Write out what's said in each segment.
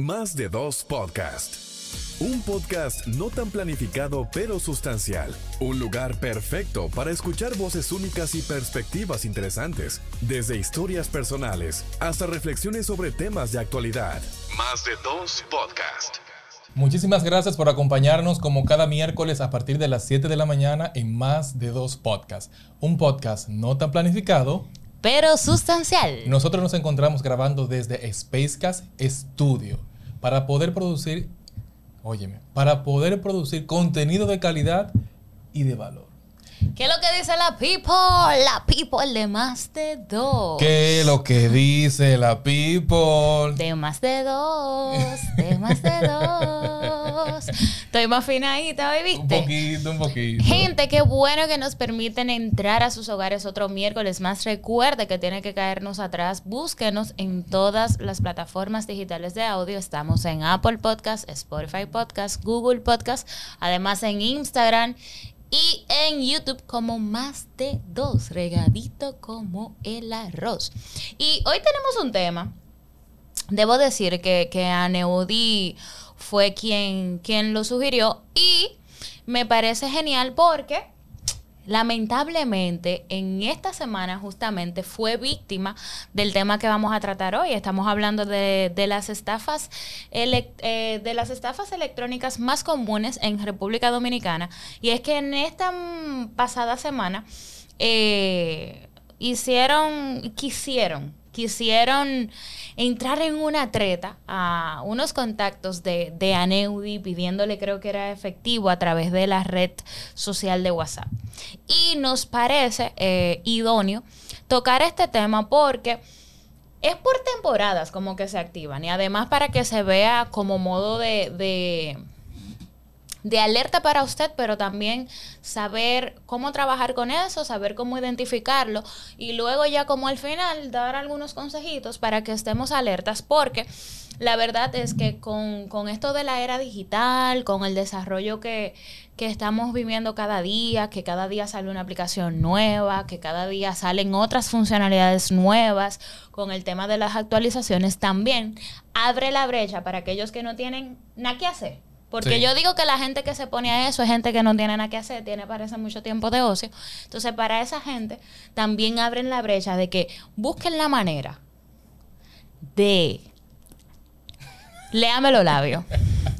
Más de dos podcast. Un podcast no tan planificado pero sustancial. Un lugar perfecto para escuchar voces únicas y perspectivas interesantes, desde historias personales hasta reflexiones sobre temas de actualidad. Más de dos podcast. Muchísimas gracias por acompañarnos como cada miércoles a partir de las 7 de la mañana en Más de dos podcast. Un podcast no tan planificado pero sustancial. Nosotros nos encontramos grabando desde Spacecast Studio para poder producir, óyeme, para poder producir contenido de calidad y de valor. ¿Qué es lo que dice la people? La people de más de dos. ¿Qué es lo que dice la people? De más de dos, de más de dos. Estoy más finadita hoy, ¿viste? Un poquito, un poquito. Gente, qué bueno que nos permiten entrar a sus hogares otro miércoles más. Recuerde que tiene que caernos atrás. Búsquenos en todas las plataformas digitales de audio. Estamos en Apple Podcast, Spotify Podcast, Google Podcast, además en Instagram y en YouTube como más de dos, regadito como el arroz. Y hoy tenemos un tema. Debo decir que, que Aneudi fue quien, quien lo sugirió y me parece genial porque lamentablemente en esta semana justamente fue víctima del tema que vamos a tratar hoy. Estamos hablando de, las estafas eh, de las estafas electrónicas más comunes en República Dominicana. Y es que en esta mm, pasada semana eh, hicieron, quisieron quisieron entrar en una treta a unos contactos de, de Aneudi pidiéndole, creo que era efectivo, a través de la red social de WhatsApp. Y nos parece eh, idóneo tocar este tema porque es por temporadas como que se activan y además para que se vea como modo de de alerta para usted, pero también saber cómo trabajar con eso, saber cómo identificarlo y luego ya como al final dar algunos consejitos para que estemos alertas, porque la verdad es que con, esto de la era digital, con el desarrollo que, que estamos viviendo cada día, que cada día sale una aplicación nueva, que cada día salen otras funcionalidades nuevas, con el tema de las actualizaciones también, abre la brecha para aquellos que no tienen nada que hacer porque yo digo que la gente que se pone a eso es gente que no tiene nada que hacer, tiene parece mucho tiempo de ocio. Entonces, para esa gente también abren la brecha de que busquen la manera de léame los labios.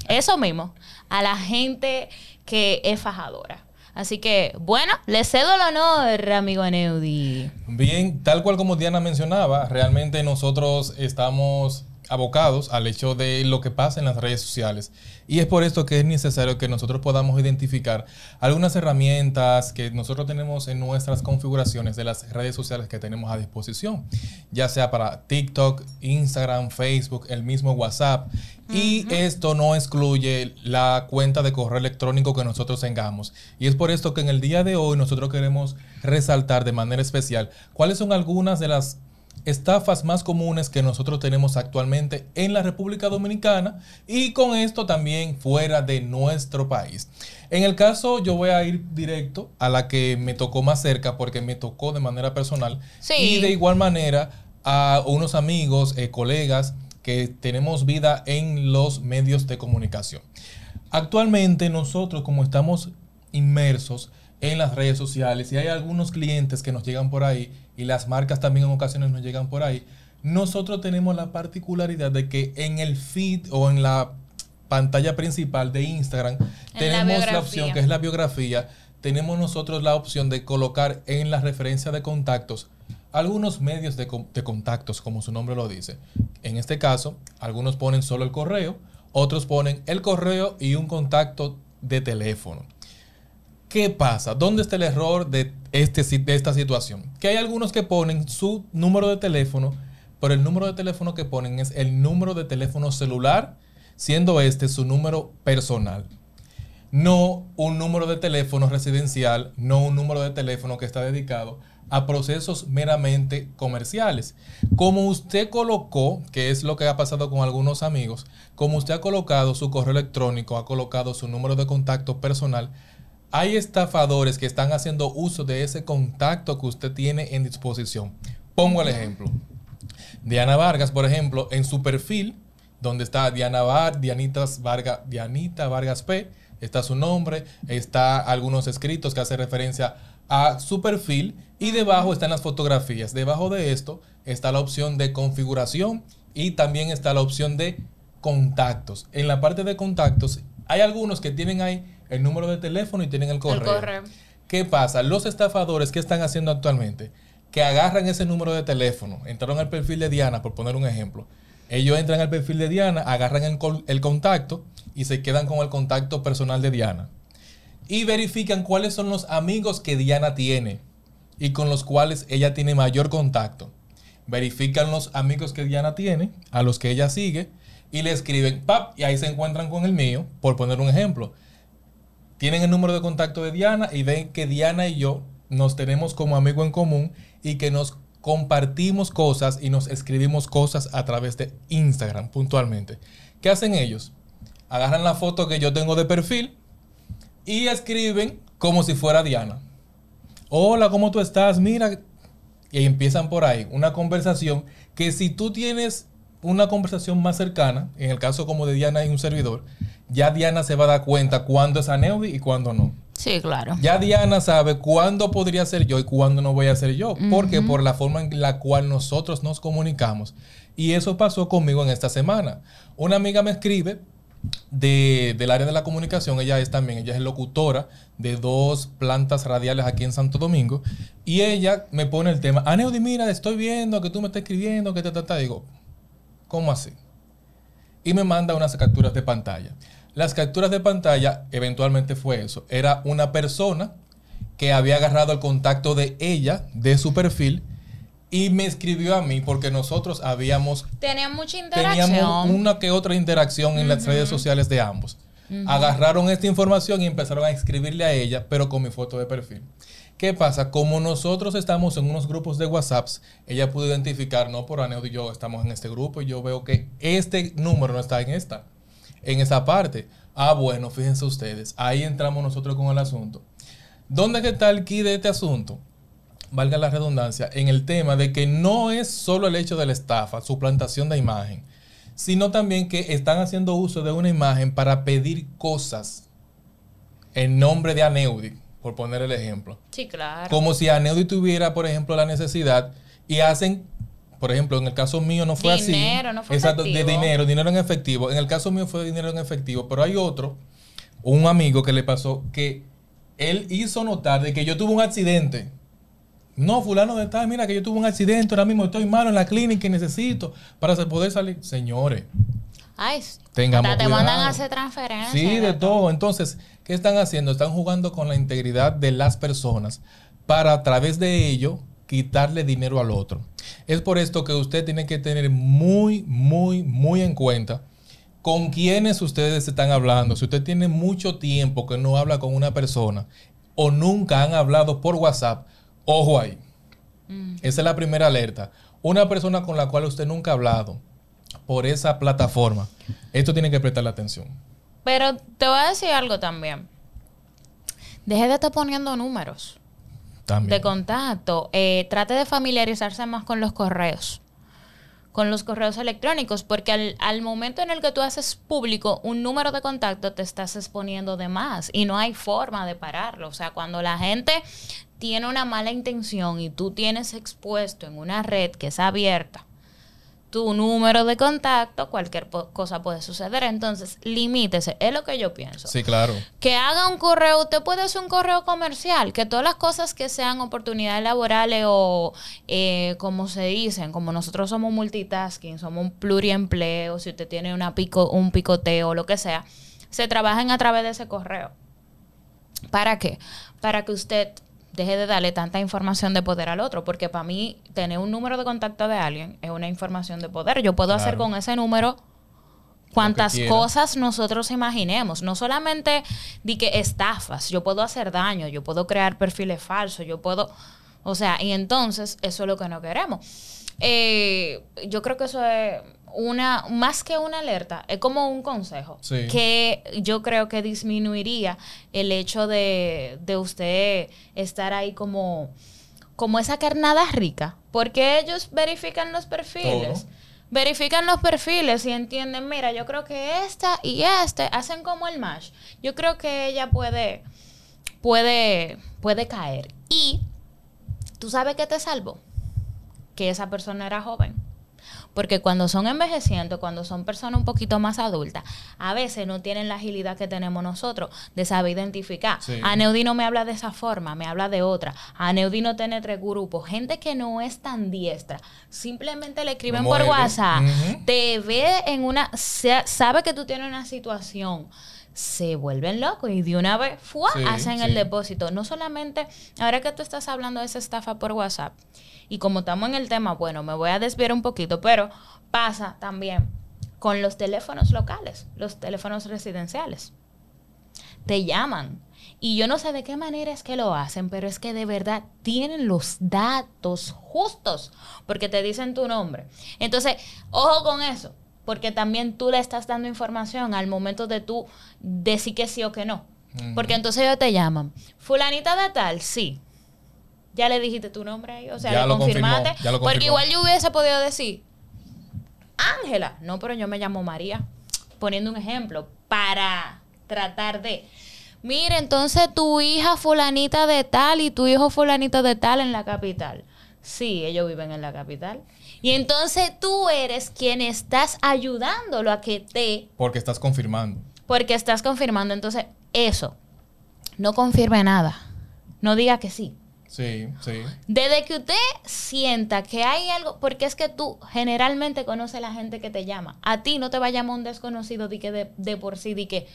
Eso mismo, a la gente que es fajadora. Así que, bueno, le cedo el honor, amigo Neudi. Bien, tal cual como Diana mencionaba, realmente nosotros estamos abocados al hecho de lo que pasa en las redes sociales. Y es por esto que es necesario que nosotros podamos identificar algunas herramientas que nosotros tenemos en nuestras configuraciones de las redes sociales que tenemos a disposición, ya sea para TikTok, Instagram, Facebook, el mismo WhatsApp. Y esto no excluye la cuenta de correo electrónico que nosotros tengamos. Y es por esto que en el día de hoy nosotros queremos resaltar de manera especial cuáles son algunas de las estafas más comunes que nosotros tenemos actualmente en la República Dominicana y con esto también fuera de nuestro país. En el caso yo voy a ir directo a la que me tocó más cerca porque me tocó de manera personal y de igual manera a unos amigos, eh, colegas que tenemos vida en los medios de comunicación. Actualmente nosotros como estamos inmersos en las redes sociales y hay algunos clientes que nos llegan por ahí y las marcas también en ocasiones nos llegan por ahí, nosotros tenemos la particularidad de que en el feed o en la pantalla principal de Instagram tenemos la, opción que es la biografía, tenemos nosotros la opción de colocar en la referencia de contactos algunos medios de, de contactos, como su nombre lo dice. En este caso, algunos ponen solo el correo, otros ponen el correo y un contacto de teléfono. ¿Qué pasa? ¿Dónde está el error de, este, de esta situación? Que hay algunos que ponen su número de teléfono, pero el número de teléfono que ponen es el número de teléfono celular, siendo este su número personal. No un número de teléfono residencial, no un número de teléfono que está dedicado a procesos meramente comerciales. Como usted colocó, que es lo que ha pasado con algunos amigos, como usted ha colocado su correo electrónico, ha colocado su número de contacto personal, hay estafadores que están haciendo uso de ese contacto que usted tiene en disposición. Pongo el ejemplo. Diana Vargas, por ejemplo, en su perfil donde está Diana Bar, Dianitas Vargas, Dianita Vargas P, está su nombre, está algunos escritos que hacen referencia a su perfil y debajo están las fotografías. Debajo de esto está la opción de configuración y también está la opción de contactos. En la parte de contactos hay algunos que tienen ahí el número de teléfono y tienen el correo. El correo. ¿Qué pasa? Los estafadores, ¿qué están haciendo actualmente? Que agarran ese número de teléfono, entraron al perfil de Diana, por poner un ejemplo. Ellos entran al perfil de Diana, agarran el, el contacto y se quedan con el contacto personal de Diana. Y verifican cuáles son los amigos que Diana tiene y con los cuales ella tiene mayor contacto. Verifican los amigos que Diana tiene, a los que ella sigue, y le escriben, pap, y ahí se encuentran con el mío, por poner un ejemplo tienen el número de contacto de Diana y ven que Diana y yo nos tenemos como amigo en común y que nos compartimos cosas y nos escribimos cosas a través de Instagram puntualmente. ¿Qué hacen ellos? Agarran la foto que yo tengo de perfil y escriben como si fuera Diana. Hola, ¿cómo tú estás? Mira. Y empiezan por ahí una conversación que si tú tienes una conversación más cercana, en el caso como de Diana y un servidor, ya Diana se va a dar cuenta cuándo es Aneudi y cuándo no. Sí, claro. Ya Diana sabe cuándo podría ser yo y cuándo no voy a ser yo. Porque por la forma en la cual nosotros nos comunicamos. Y eso pasó conmigo en esta semana. Una amiga me escribe de- del área de la comunicación. Ella es también, ella es locutora de dos plantas radiales aquí en Santo Domingo. Y ella me pone el tema, Aneudi, mira, estoy viendo que tú me estás escribiendo, que te trata. Digo, ¿cómo así? y me manda unas capturas de pantalla. Las capturas de pantalla eventualmente fue eso. Era una persona que había agarrado el contacto de ella, de su perfil, y me escribió a mí porque nosotros habíamos, Tenía mucha interacción. teníamos una que otra interacción en las redes sociales de ambos. Agarraron esta información y empezaron a escribirle a ella, pero con mi foto de perfil. ¿Qué pasa? Como nosotros estamos en unos grupos de WhatsApps, ella pudo identificar, no por Aneud y yo estamos en este grupo y yo veo que este número no está en esta, en esa parte. Ah, bueno, fíjense ustedes, ahí entramos nosotros con el asunto. ¿Dónde que está el key de este asunto? Valga la redundancia, en el tema de que no es solo el hecho de la estafa, suplantación de imagen, sino también que están haciendo uso de una imagen para pedir cosas en nombre de Aneudi, por poner el ejemplo. Sí, claro. Como si Aneudi tuviera, por ejemplo, la necesidad y hacen, por ejemplo, en el caso mío no fue así. Dinero, no fue Exacto, de dinero, dinero en efectivo. En el caso mío fue dinero en efectivo, pero hay otro, un amigo que le pasó que él hizo notar de que yo tuve un accidente. No, fulano de tal, mira que yo tuve un accidente, ahora mismo estoy malo en la clínica y necesito para poder salir. Señores, Ay. Tengamos te mandan a hacer transferencias. Sí, de todo. Entonces, ¿qué están haciendo? Están jugando con la integridad de las personas para a través de ello quitarle dinero al otro. Es por esto que usted tiene que tener muy, muy, muy en cuenta con quiénes ustedes están hablando. Si usted tiene mucho tiempo que no habla con una persona o nunca han hablado por WhatsApp, ojo ahí. Esa es la primera alerta. Una persona con la cual usted nunca ha hablado por esa plataforma, esto tiene que prestarle atención. Pero te voy a decir algo también. Deje de estar poniendo números De contacto. Eh, trate de familiarizarse más con los correos. Con los correos electrónicos. Porque al, al momento en el que tú haces público un número de contacto, te estás exponiendo de más. Y no hay forma de pararlo. O sea, cuando la gente tiene una mala intención y tú tienes expuesto en una red que es abierta tu número de contacto, cualquier cosa puede suceder. Entonces, limítese. Es lo que yo pienso. Sí, claro. Que haga un correo, usted puede hacer un correo comercial, que todas las cosas que sean oportunidades laborales o, eh, como se dicen, como nosotros somos multitasking, somos un pluriempleo, si usted tiene una pico, un picoteo o lo que sea, se trabajen a través de ese correo. ¿Para qué? Para que usted deje de darle tanta información de poder al otro, porque para mí tener un número de contacto de alguien es una información de poder. Yo puedo hacer con ese número cuantas cosas nosotros imaginemos. No solamente di que estafas, yo puedo hacer daño, yo puedo crear perfiles falsos, yo puedo... O sea, y entonces eso es lo que no queremos. Eh, yo creo que eso es una, más que una alerta, es como un consejo Sí. que yo creo que disminuiría el hecho de, de usted estar ahí como, como esa carnada rica, porque ellos verifican los perfiles. Todo. verifican los perfiles y entienden, mira, yo creo que esta y este hacen como el match. Yo creo que ella puede, puede, puede caer. Y tú sabes que te salvó, que esa persona era joven. Porque cuando son envejecientes, cuando son personas un poquito más adultas, a veces no tienen la agilidad que tenemos nosotros de saber identificar. Sí. A Neudi no me habla de esa forma, me habla de otra. A Neudi no tiene tres grupos. Gente que no es tan diestra, simplemente le escriben por. WhatsApp, te ve en una, sabe que tú tienes una situación. Se vuelven locos y de una vez ¡fua! Sí, hacen sí. el depósito. No solamente, ahora que tú estás hablando de esa estafa por WhatsApp, y como estamos en el tema, bueno, me voy a desviar un poquito, pero pasa también con los teléfonos locales, los teléfonos residenciales. Te llaman. Y yo no sé de qué manera es que lo hacen, pero es que de verdad tienen los datos justos, porque te dicen tu nombre. Entonces, ojo con eso, porque también tú le estás dando información al momento de tú decir que sí o que no. Porque entonces ellos te llaman, fulanita de tal, sí. Ya le dijiste tu nombre ahí, o sea, Ya le lo confirmó, confirmaste. ya lo porque igual yo hubiese podido decir, Ángela, no, pero yo me llamo María, poniendo un ejemplo, para tratar de... Mire, entonces tu hija fulanita de tal y tu hijo fulanito de tal en la capital. Sí, ellos viven en la capital. Y entonces tú eres quien estás ayudándolo a que te Porque estás confirmando. porque estás confirmando. Entonces, eso, no confirme nada. No diga que sí. Sí, sí. Desde que usted sienta que hay algo, porque es que tú generalmente conoces a la gente que te llama. A ti no te va a llamar un desconocido de que de, de por sí, de que,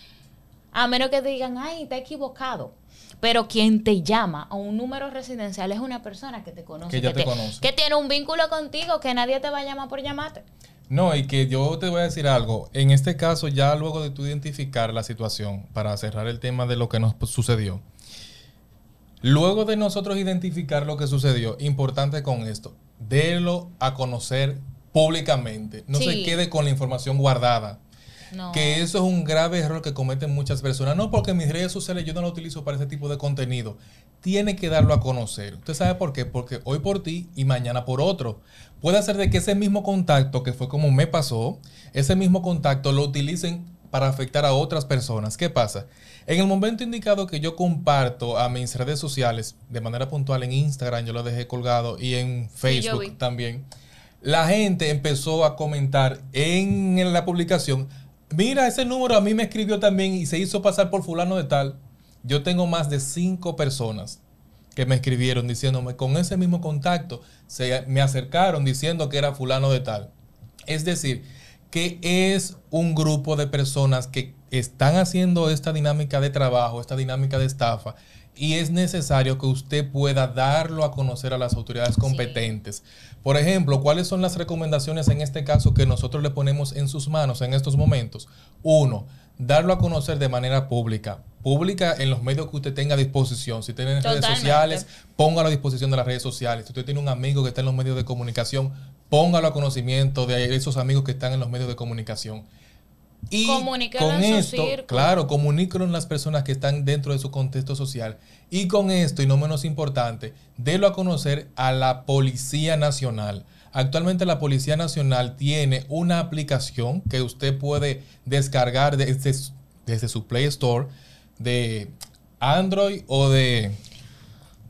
a menos que te digan, ay, te equivocado. Pero quien te llama a un número residencial es una persona que te conoce. Que ya te conoce. Que tiene un vínculo contigo, que nadie te va a llamar por llamarte. No, y que yo te voy a decir algo. En este caso, ya luego de tú identificar la situación, para cerrar el tema de lo que nos sucedió, luego de nosotros identificar lo que sucedió, importante con esto, délo a conocer públicamente. No se quede con la información guardada. No. Que eso es un grave error que cometen muchas personas. No, porque mis redes sociales yo no lo utilizo para ese tipo de contenido. Tiene que darlo a conocer. ¿Usted sabe por qué? Porque hoy por ti y mañana por otro. Puede ser de que ese mismo contacto, que fue como me pasó, ese mismo contacto lo utilicen para afectar a otras personas. ¿Qué pasa? En el momento indicado que yo comparto a mis redes sociales, de manera puntual en Instagram, yo lo dejé colgado, y en Sí. Facebook también, la gente empezó a comentar en la publicación, mira, ese número a mí me escribió también y se hizo pasar por fulano de tal. Yo tengo más de cinco personas que me escribieron diciéndome con ese mismo contacto, se me acercaron diciendo que era fulano de tal. Es decir, que es un grupo de personas que están haciendo esta dinámica de trabajo, esta dinámica de estafa, y es necesario que usted pueda darlo a conocer a las autoridades competentes. Por ejemplo, ¿cuáles son las recomendaciones en este caso que nosotros le ponemos en sus manos en estos momentos? Uno, darlo a conocer de manera pública. Pública en los medios que usted tenga a disposición. Si tiene redes sociales, póngalo a disposición de las redes sociales. Si usted tiene un amigo que está en los medios de comunicación, póngalo a conocimiento de esos amigos que están en los medios de comunicación. Y Comuníquelo con en su esto, círculo. claro, comuníquelo en las personas que están dentro de su contexto social. Y con esto, y no menos importante, délo a conocer a la Policía Nacional. Actualmente la Policía Nacional tiene una aplicación que usted puede descargar desde, su- desde su Play Store de Android o de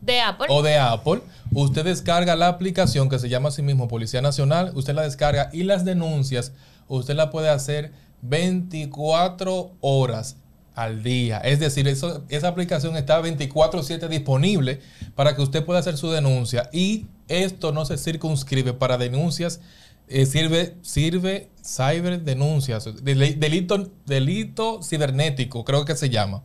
De Apple. o de Apple, usted descarga la aplicación que se llama así mismo Policía Nacional, usted la descarga y las denuncias usted la puede hacer 24 horas al día. Es decir, eso, esa aplicación está 24/7 disponible para que usted pueda hacer su denuncia y esto no se circunscribe para denuncias, eh, sirve, sirve cyber denuncias, deli- delito, delito cibernético, creo que se llama.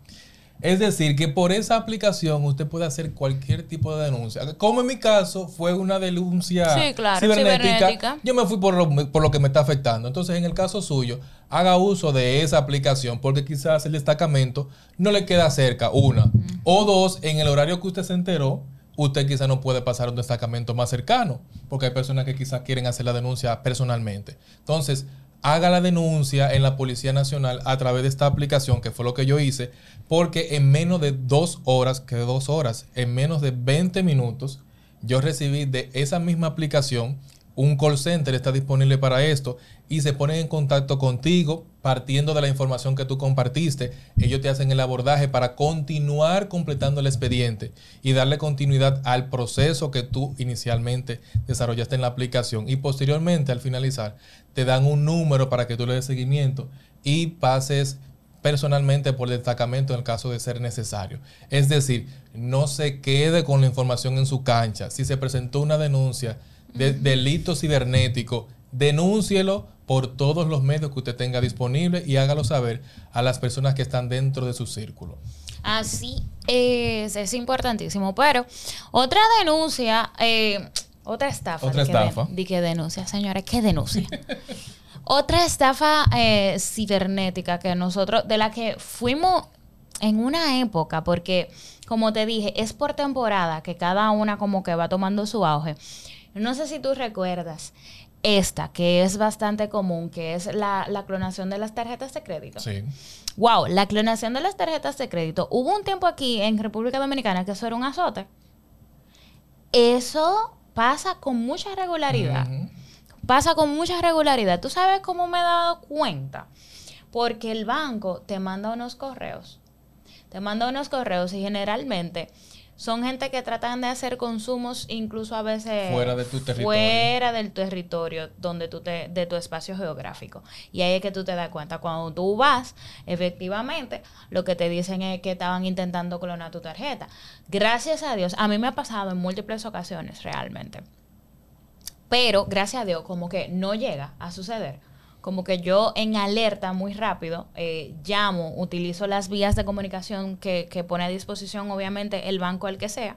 Es decir, que por esa aplicación usted puede hacer cualquier tipo de denuncia. Como en mi caso fue una denuncia Sí, claro, cibernética, cibernética. yo me fui por lo, por lo que me está afectando. Entonces, en el caso suyo, haga uso de esa aplicación porque quizás el destacamento no le queda cerca, una. O dos, en el horario que usted se enteró, usted quizás no puede pasar a un destacamento más cercano porque hay personas que quizás quieren hacer la denuncia personalmente. Entonces, haga la denuncia en la Policía Nacional a través de esta aplicación, que fue lo que yo hice, porque en menos de dos horas, que dos horas, en menos de 20 minutos, yo recibí de esa misma aplicación un call center está disponible para esto y se ponen en contacto contigo partiendo de la información que tú compartiste. Ellos te hacen el abordaje para continuar completando el expediente y darle continuidad al proceso que tú inicialmente desarrollaste en la aplicación y posteriormente al finalizar te dan un número para que tú le des seguimiento y pases personalmente por destacamento en el caso de ser necesario. Es decir, no se quede con la información en su cancha. Si se presentó una denuncia, de delito cibernético, denúncielo por todos los medios que usted tenga disponible y hágalo saber a las personas que están dentro de su círculo. Así es, es importantísimo. Pero otra denuncia, eh, otra estafa. Otra estafa. di que denuncia, señores, ¿qué denuncia? otra estafa eh, cibernética que nosotros, de la que fuimos en una época, porque como te dije, es por temporada que cada una como que va tomando su auge. No sé si tú recuerdas esta, que es bastante común, que es la, clonación de las tarjetas de crédito. Sí. Wow, la clonación de las tarjetas de crédito. Hubo un tiempo aquí en República Dominicana que eso era un azote. Eso pasa con mucha regularidad. Pasa con mucha regularidad. ¿Tú sabes cómo me he dado cuenta? Porque el banco te manda unos correos. Te manda unos correos y generalmente son gente que tratan de hacer consumos incluso a veces fuera de tu territorio. fuera del territorio donde tú te de tu espacio geográfico. Y ahí es que tú te das cuenta. Cuando tú vas efectivamente lo que te dicen es que estaban intentando clonar tu tarjeta. Gracias a Dios a mí me ha pasado en múltiples ocasiones realmente. Pero gracias a Dios como que no llega a suceder como que yo en alerta muy rápido eh, llamo, utilizo las vías de comunicación que, pone a disposición obviamente el banco el que sea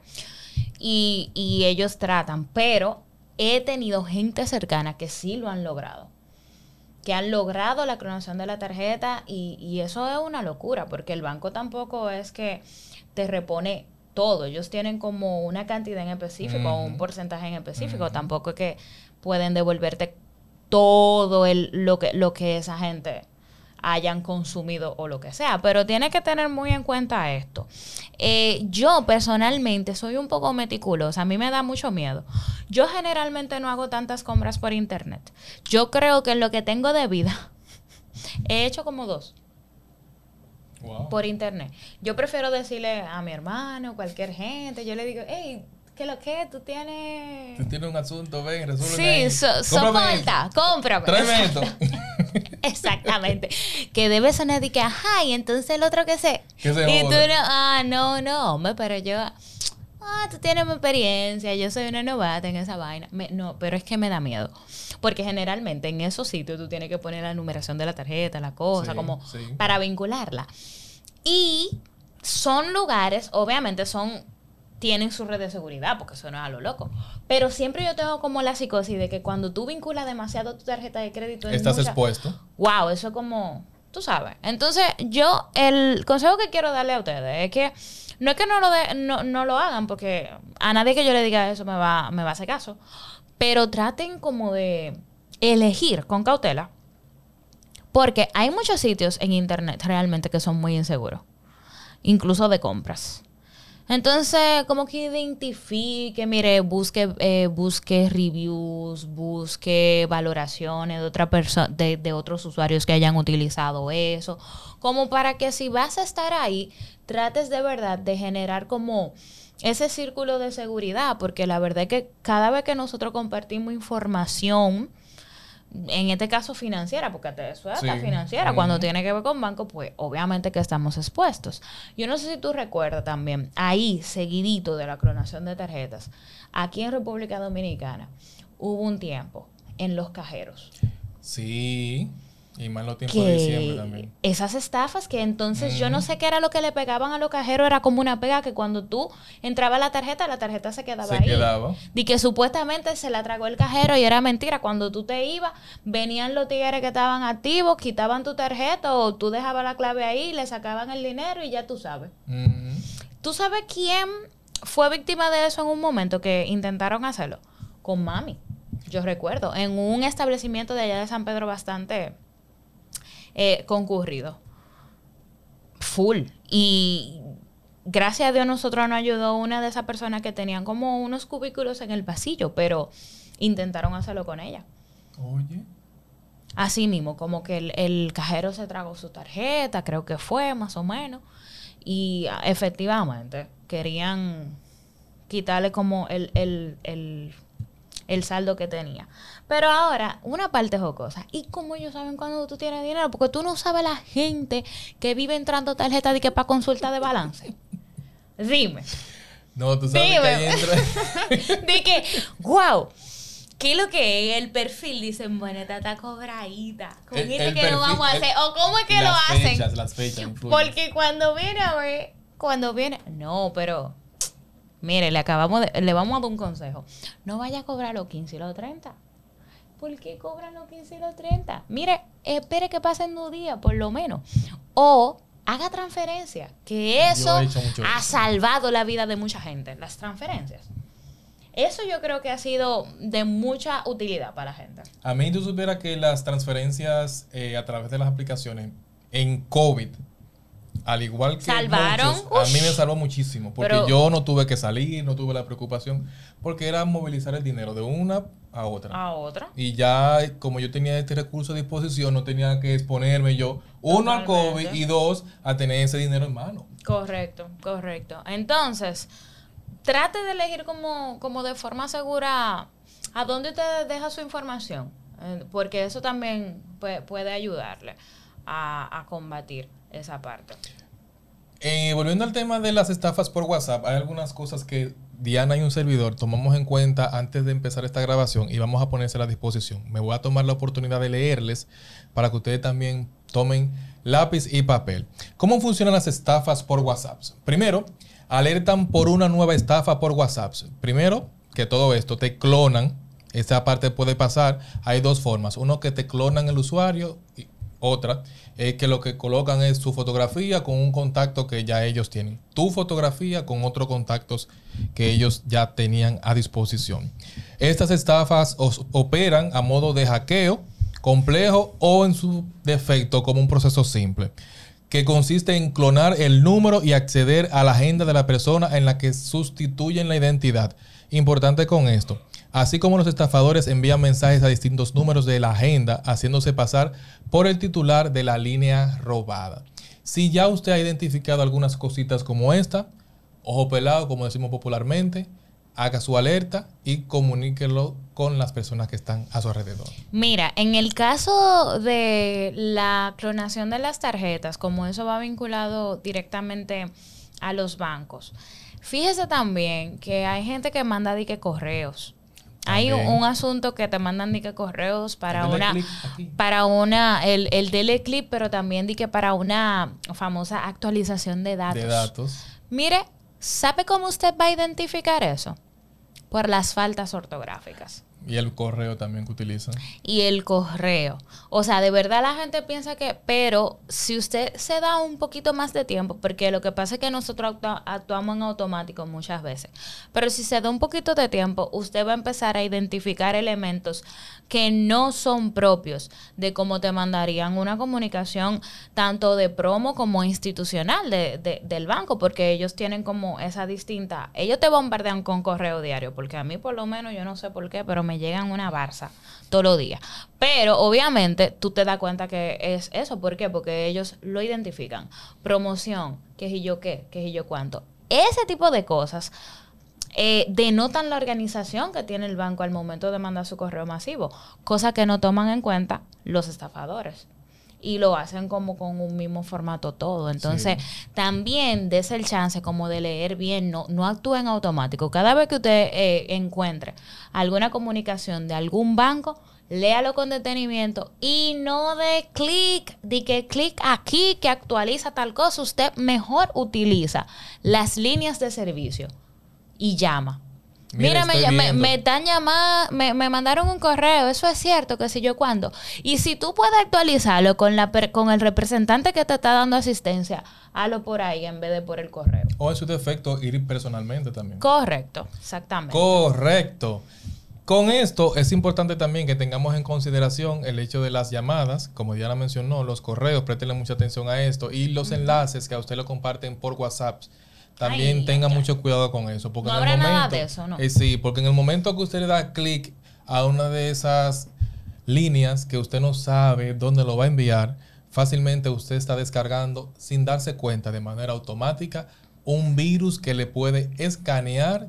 y, ellos tratan, pero he tenido gente cercana que sí lo han logrado que han logrado la clonación de la tarjeta y, eso es una locura, porque el banco tampoco es que te repone todo, ellos tienen como una cantidad en específico o un porcentaje en específico, tampoco es que pueden devolverte todo el, lo, que, lo que esa gente hayan consumido o lo que sea. Pero tiene que tener muy en cuenta esto. Eh, yo personalmente soy un poco meticulosa, a mí me da mucho miedo. Yo generalmente no hago tantas compras por internet. Yo creo que en lo que tengo de vida he hecho como dos. Por internet. Yo prefiero decirle a mi hermano, cualquier gente, yo le digo, hey, ¿Qué lo que? Tú tienes. Tú tienes un asunto, ven, resuelve. Sí, so, soporta, cómprame. Tráeme esto. Exactamente. que debe sonar de que, ajá, y entonces el otro que sé. Que se y tú no, ah, no, no, hombre, pero yo. Ah, tú tienes mi experiencia, yo soy una novata en esa vaina. no, pero es que me da miedo. Porque generalmente en esos sitios tú tienes que poner la numeración de la tarjeta, la cosa, como para vincularla. Y son lugares, obviamente son tienen su red de seguridad, porque eso no es a lo loco. Pero siempre yo tengo como la psicosis de que cuando tú vinculas demasiado tu tarjeta de crédito... Estás expuesto. Wow, eso es como... Tú sabes. Entonces, yo, el consejo que quiero darle a ustedes es que no es que no lo, de, no, no lo hagan, porque a nadie que yo le diga eso me va, me va a hacer caso. Pero traten como de elegir con cautela. Porque hay muchos sitios en internet realmente que son muy inseguros. Incluso de compras. Entonces, como que identifique, mire, busque, eh, busque reviews, busque valoraciones de otra de, de otros usuarios que hayan utilizado eso, como para que si vas a estar ahí, trates de verdad de generar como ese círculo de seguridad, porque la verdad es que cada vez que nosotros compartimos información, en este caso financiera, porque te es financiera, cuando tiene que ver con banco, pues obviamente que estamos expuestos. Yo no sé si tú recuerdas también, ahí, seguidito de la clonación de tarjetas, aquí en República Dominicana, hubo un tiempo en los cajeros. Sí. Y más los tiempos de diciembre también. Esas estafas que entonces yo no sé qué era lo que le pegaban a los cajeros, era como una pega que cuando tú entraba la tarjeta, la tarjeta se quedaba se ahí. Quedaba. Y que supuestamente se la tragó el cajero y era mentira. Cuando tú te ibas, venían los tigres que estaban activos, quitaban tu tarjeta o tú dejabas la clave ahí, le sacaban el dinero y ya tú sabes. ¿Tú sabes quién fue víctima de eso en un momento que intentaron hacerlo? Con mami. Yo recuerdo, en un establecimiento de allá de San Pedro bastante eh, concurrido. Full. Y gracias a Dios nosotros nos ayudó una de esas personas que tenían como unos cubículos en el pasillo, pero intentaron hacerlo con ella. Oye. Así mismo, como que el, el cajero se tragó su tarjeta, creo que fue más o menos, y ah, efectivamente querían quitarle como el, el, el, el saldo que tenía. Pero ahora, una parte jocosa. ¿Y cómo ellos saben cuando tú tienes dinero? Porque tú no sabes la gente que vive entrando tarjeta de que para consulta de balance. Dime. No, tú sabes que ahí entra. de que, wow. ¿Qué es lo que es? El perfil dicen, bueno, esta está cobradita. ¿Con El- el que perfil- vamos a el- hacer? ¿O cómo es que lo las hacen? Fechas, las fechas. Porque cuando viene a ver, cuando viene, no, pero mire, le acabamos de, le vamos a dar un consejo. No vaya a cobrar los 15 y los 30. ¿Por qué cobran los 15 y los 30? Mire, espere que pasen dos días, por lo menos. O haga transferencia, que eso he ha salvado la vida de mucha gente, las transferencias. Eso yo creo que ha sido de mucha utilidad para la gente. A mí tú supieras que las transferencias eh, a través de las aplicaciones en COVID, al igual que Salvaron. muchos, a mí me salvó muchísimo, porque Pero- yo no tuve que salir, no tuve la preocupación, porque era movilizar el dinero de una a otra. A otra. Y ya, como yo tenía este recurso a disposición, no tenía que exponerme yo, uno al COVID y dos, a tener ese dinero en mano. Correcto, correcto. Entonces, trate de elegir como, como de forma segura a dónde usted deja su información, eh, porque eso también puede, puede ayudarle a, a combatir esa parte. Eh, volviendo al tema de las estafas por WhatsApp, hay algunas cosas que Diana y un servidor tomamos en cuenta antes de empezar esta grabación y vamos a ponerse a disposición. Me voy a tomar la oportunidad de leerles para que ustedes también tomen lápiz y papel. ¿Cómo funcionan las estafas por WhatsApp? Primero, alertan por una nueva estafa por WhatsApp. Primero, que todo esto te clonan. Esa parte puede pasar. Hay dos formas. Uno que te clonan el usuario y otra es que lo que colocan es su fotografía con un contacto que ya ellos tienen. Tu fotografía con otros contactos que ellos ya tenían a disposición. Estas estafas operan a modo de hackeo complejo o en su defecto como un proceso simple que consiste en clonar el número y acceder a la agenda de la persona en la que sustituyen la identidad. Importante con esto. Así como los estafadores envían mensajes a distintos números de la agenda, haciéndose pasar por el titular de la línea robada. Si ya usted ha identificado algunas cositas como esta, ojo pelado, como decimos popularmente, haga su alerta y comuníquelo con las personas que están a su alrededor. Mira, en el caso de la clonación de las tarjetas, como eso va vinculado directamente a los bancos, fíjese también que hay gente que manda dique correos. Hay un, asunto que te mandan dique correos para una para una el, el dele clip, pero también di que para una famosa actualización de datos. De datos. Mire, ¿sabe cómo usted va a identificar eso? Por las faltas ortográficas Y el correo también que utilizan. y el correo. O sea, de verdad la gente piensa que, pero si usted se da un poquito más de tiempo, porque lo que pasa es que nosotros actua- actuamos en automático muchas veces, pero si se da un poquito de tiempo, usted va a empezar a identificar elementos que no son propios de cómo te mandarían una comunicación tanto de promo como institucional de- del banco, porque ellos tienen como esa distinta, ellos te bombardean con correo diario, porque a mí por lo menos yo no sé por qué, pero me llegan una barza todos los días. Pero obviamente tú te das cuenta que es eso, ¿por qué? Porque ellos lo identifican. Promoción, qué y yo qué, qué y yo cuánto. Ese tipo de cosas eh, denotan la organización que tiene el banco al momento de mandar su correo masivo, cosa que no toman en cuenta los estafadores. Y lo hacen como con un mismo formato todo. Entonces, también des el chance como de leer bien, no, no actúe en automático. Cada vez que usted eh, encuentre alguna comunicación de algún banco, léalo con detenimiento y no de clic, de que clic aquí que actualiza tal cosa. Usted mejor utiliza las líneas de servicio y llama. Mira, Mira, me, me- están llamando, me, me mandaron un correo, eso es cierto, que si yo cuándo. Y si tú puedes actualizarlo con, la, con el representante que te está dando asistencia, hazlo por ahí en vez de por el correo. O en su defecto, ir personalmente también. Correcto, exactamente. Correcto. Con esto es importante también que tengamos en consideración el hecho de las llamadas, como Diana mencionó, los correos, préstenle mucha atención a esto, y los enlaces que a usted lo comparten por WhatsApp. También Ay, tenga mucho cuidado con eso. Porque No en el habrá nada momento, de eso, ¿no? Eh, sí, porque en el momento que usted le da clic a una de esas líneas que usted no sabe dónde lo va a enviar, fácilmente usted está descargando sin darse cuenta de manera automática un virus que le puede escanear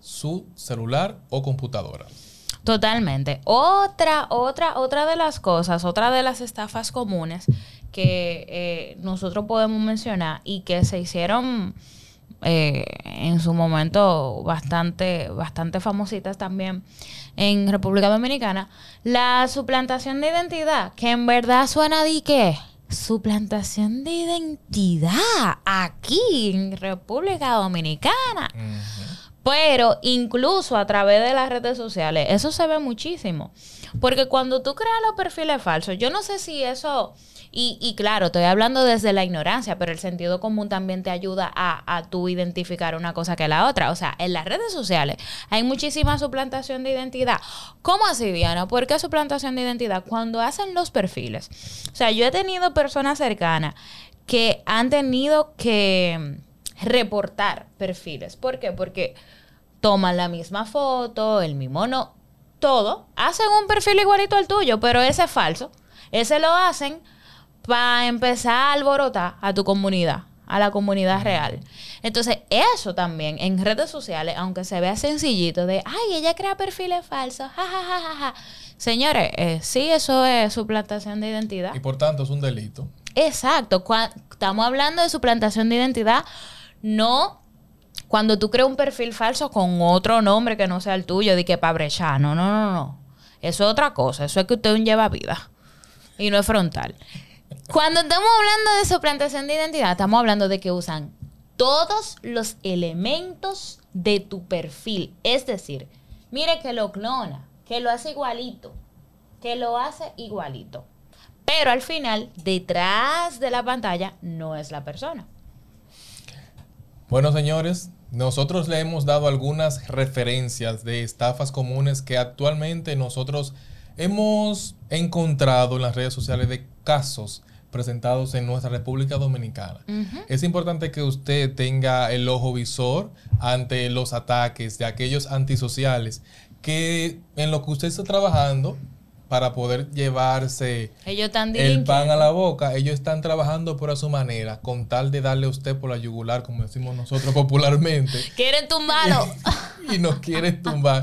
su celular o computadora. Totalmente. Otra, otra, otra de las cosas, otra de las estafas comunes que eh, nosotros podemos mencionar y que se hicieron eh, en su momento bastante, bastante famositas también en República Dominicana, la suplantación de identidad, que en verdad suena de qué? Suplantación de identidad aquí en República Dominicana. Pero incluso a través de las redes sociales, eso se ve muchísimo. Porque cuando tú creas los perfiles falsos, yo no sé si eso, y, y claro, estoy hablando desde la ignorancia, pero el sentido común también te ayuda a, a tú identificar una cosa que la otra. O sea, en las redes sociales hay muchísima suplantación de identidad. ¿Cómo así, Diana? ¿Por qué suplantación de identidad? Cuando hacen los perfiles. O sea, yo he tenido personas cercanas que han tenido que reportar perfiles. ¿Por qué? Porque toman la misma foto, el mismo no, todo, hacen un perfil igualito al tuyo, pero ese es falso. Ese lo hacen para empezar a alborotar a tu comunidad, a la comunidad real. Entonces, eso también en redes sociales, aunque se vea sencillito de, ay, ella crea perfiles falsos, ja, Señores, eh, sí, eso es suplantación de identidad. Y por tanto es un delito. Exacto. estamos hablando de suplantación de identidad no cuando tú creas un perfil falso con otro nombre que no sea el tuyo, de que para brechar. No, no, no, no. Eso es otra cosa. Eso es que usted lleva vida. Y no es frontal. Cuando estamos hablando de suplantación de identidad, estamos hablando de que usan todos los elementos de tu perfil. Es decir, mire que lo clona, que lo hace igualito, que lo hace igualito. Pero al final, detrás de la pantalla no es la persona. Bueno, señores, nosotros le hemos dado algunas referencias de estafas comunes que actualmente nosotros hemos encontrado en las redes sociales de casos presentados en nuestra República Dominicana. Es importante que usted tenga el ojo visor ante los ataques de aquellos antisociales que en lo que usted está trabajando para poder llevarse el pan a la boca. Ellos están trabajando por a su manera, con tal de darle a usted por la yugular, como decimos nosotros popularmente. quieren tumbarlo. y nos quieren tumbar.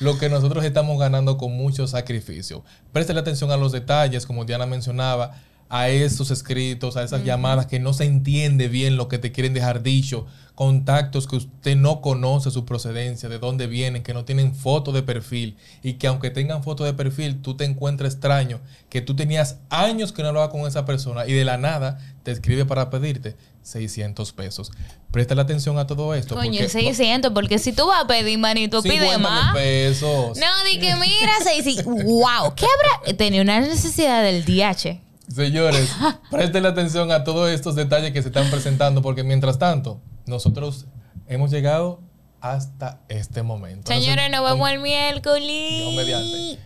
Lo que nosotros estamos ganando con mucho sacrificio. Preste atención a los detalles, como Diana mencionaba a esos escritos, a esas llamadas que no se entiende bien lo que te quieren dejar dicho, contactos que usted no conoce su procedencia, de dónde vienen, que no tienen foto de perfil y que aunque tengan foto de perfil, tú te encuentras extraño, que tú tenías años que no hablabas con esa persona y de la nada te escribe para pedirte 600 pesos. Presta la atención a todo esto. Coño, 600, porque si tú vas a pedir, manito, pide más. pesos. No, di que mira, 600. ¡Wow! ¿Qué habrá? Tenía una necesidad del DH. Señores, presten atención a todos estos detalles que se están presentando, porque mientras tanto, nosotros hemos llegado hasta este momento. Señores, nos vemos el miércoles. mediante.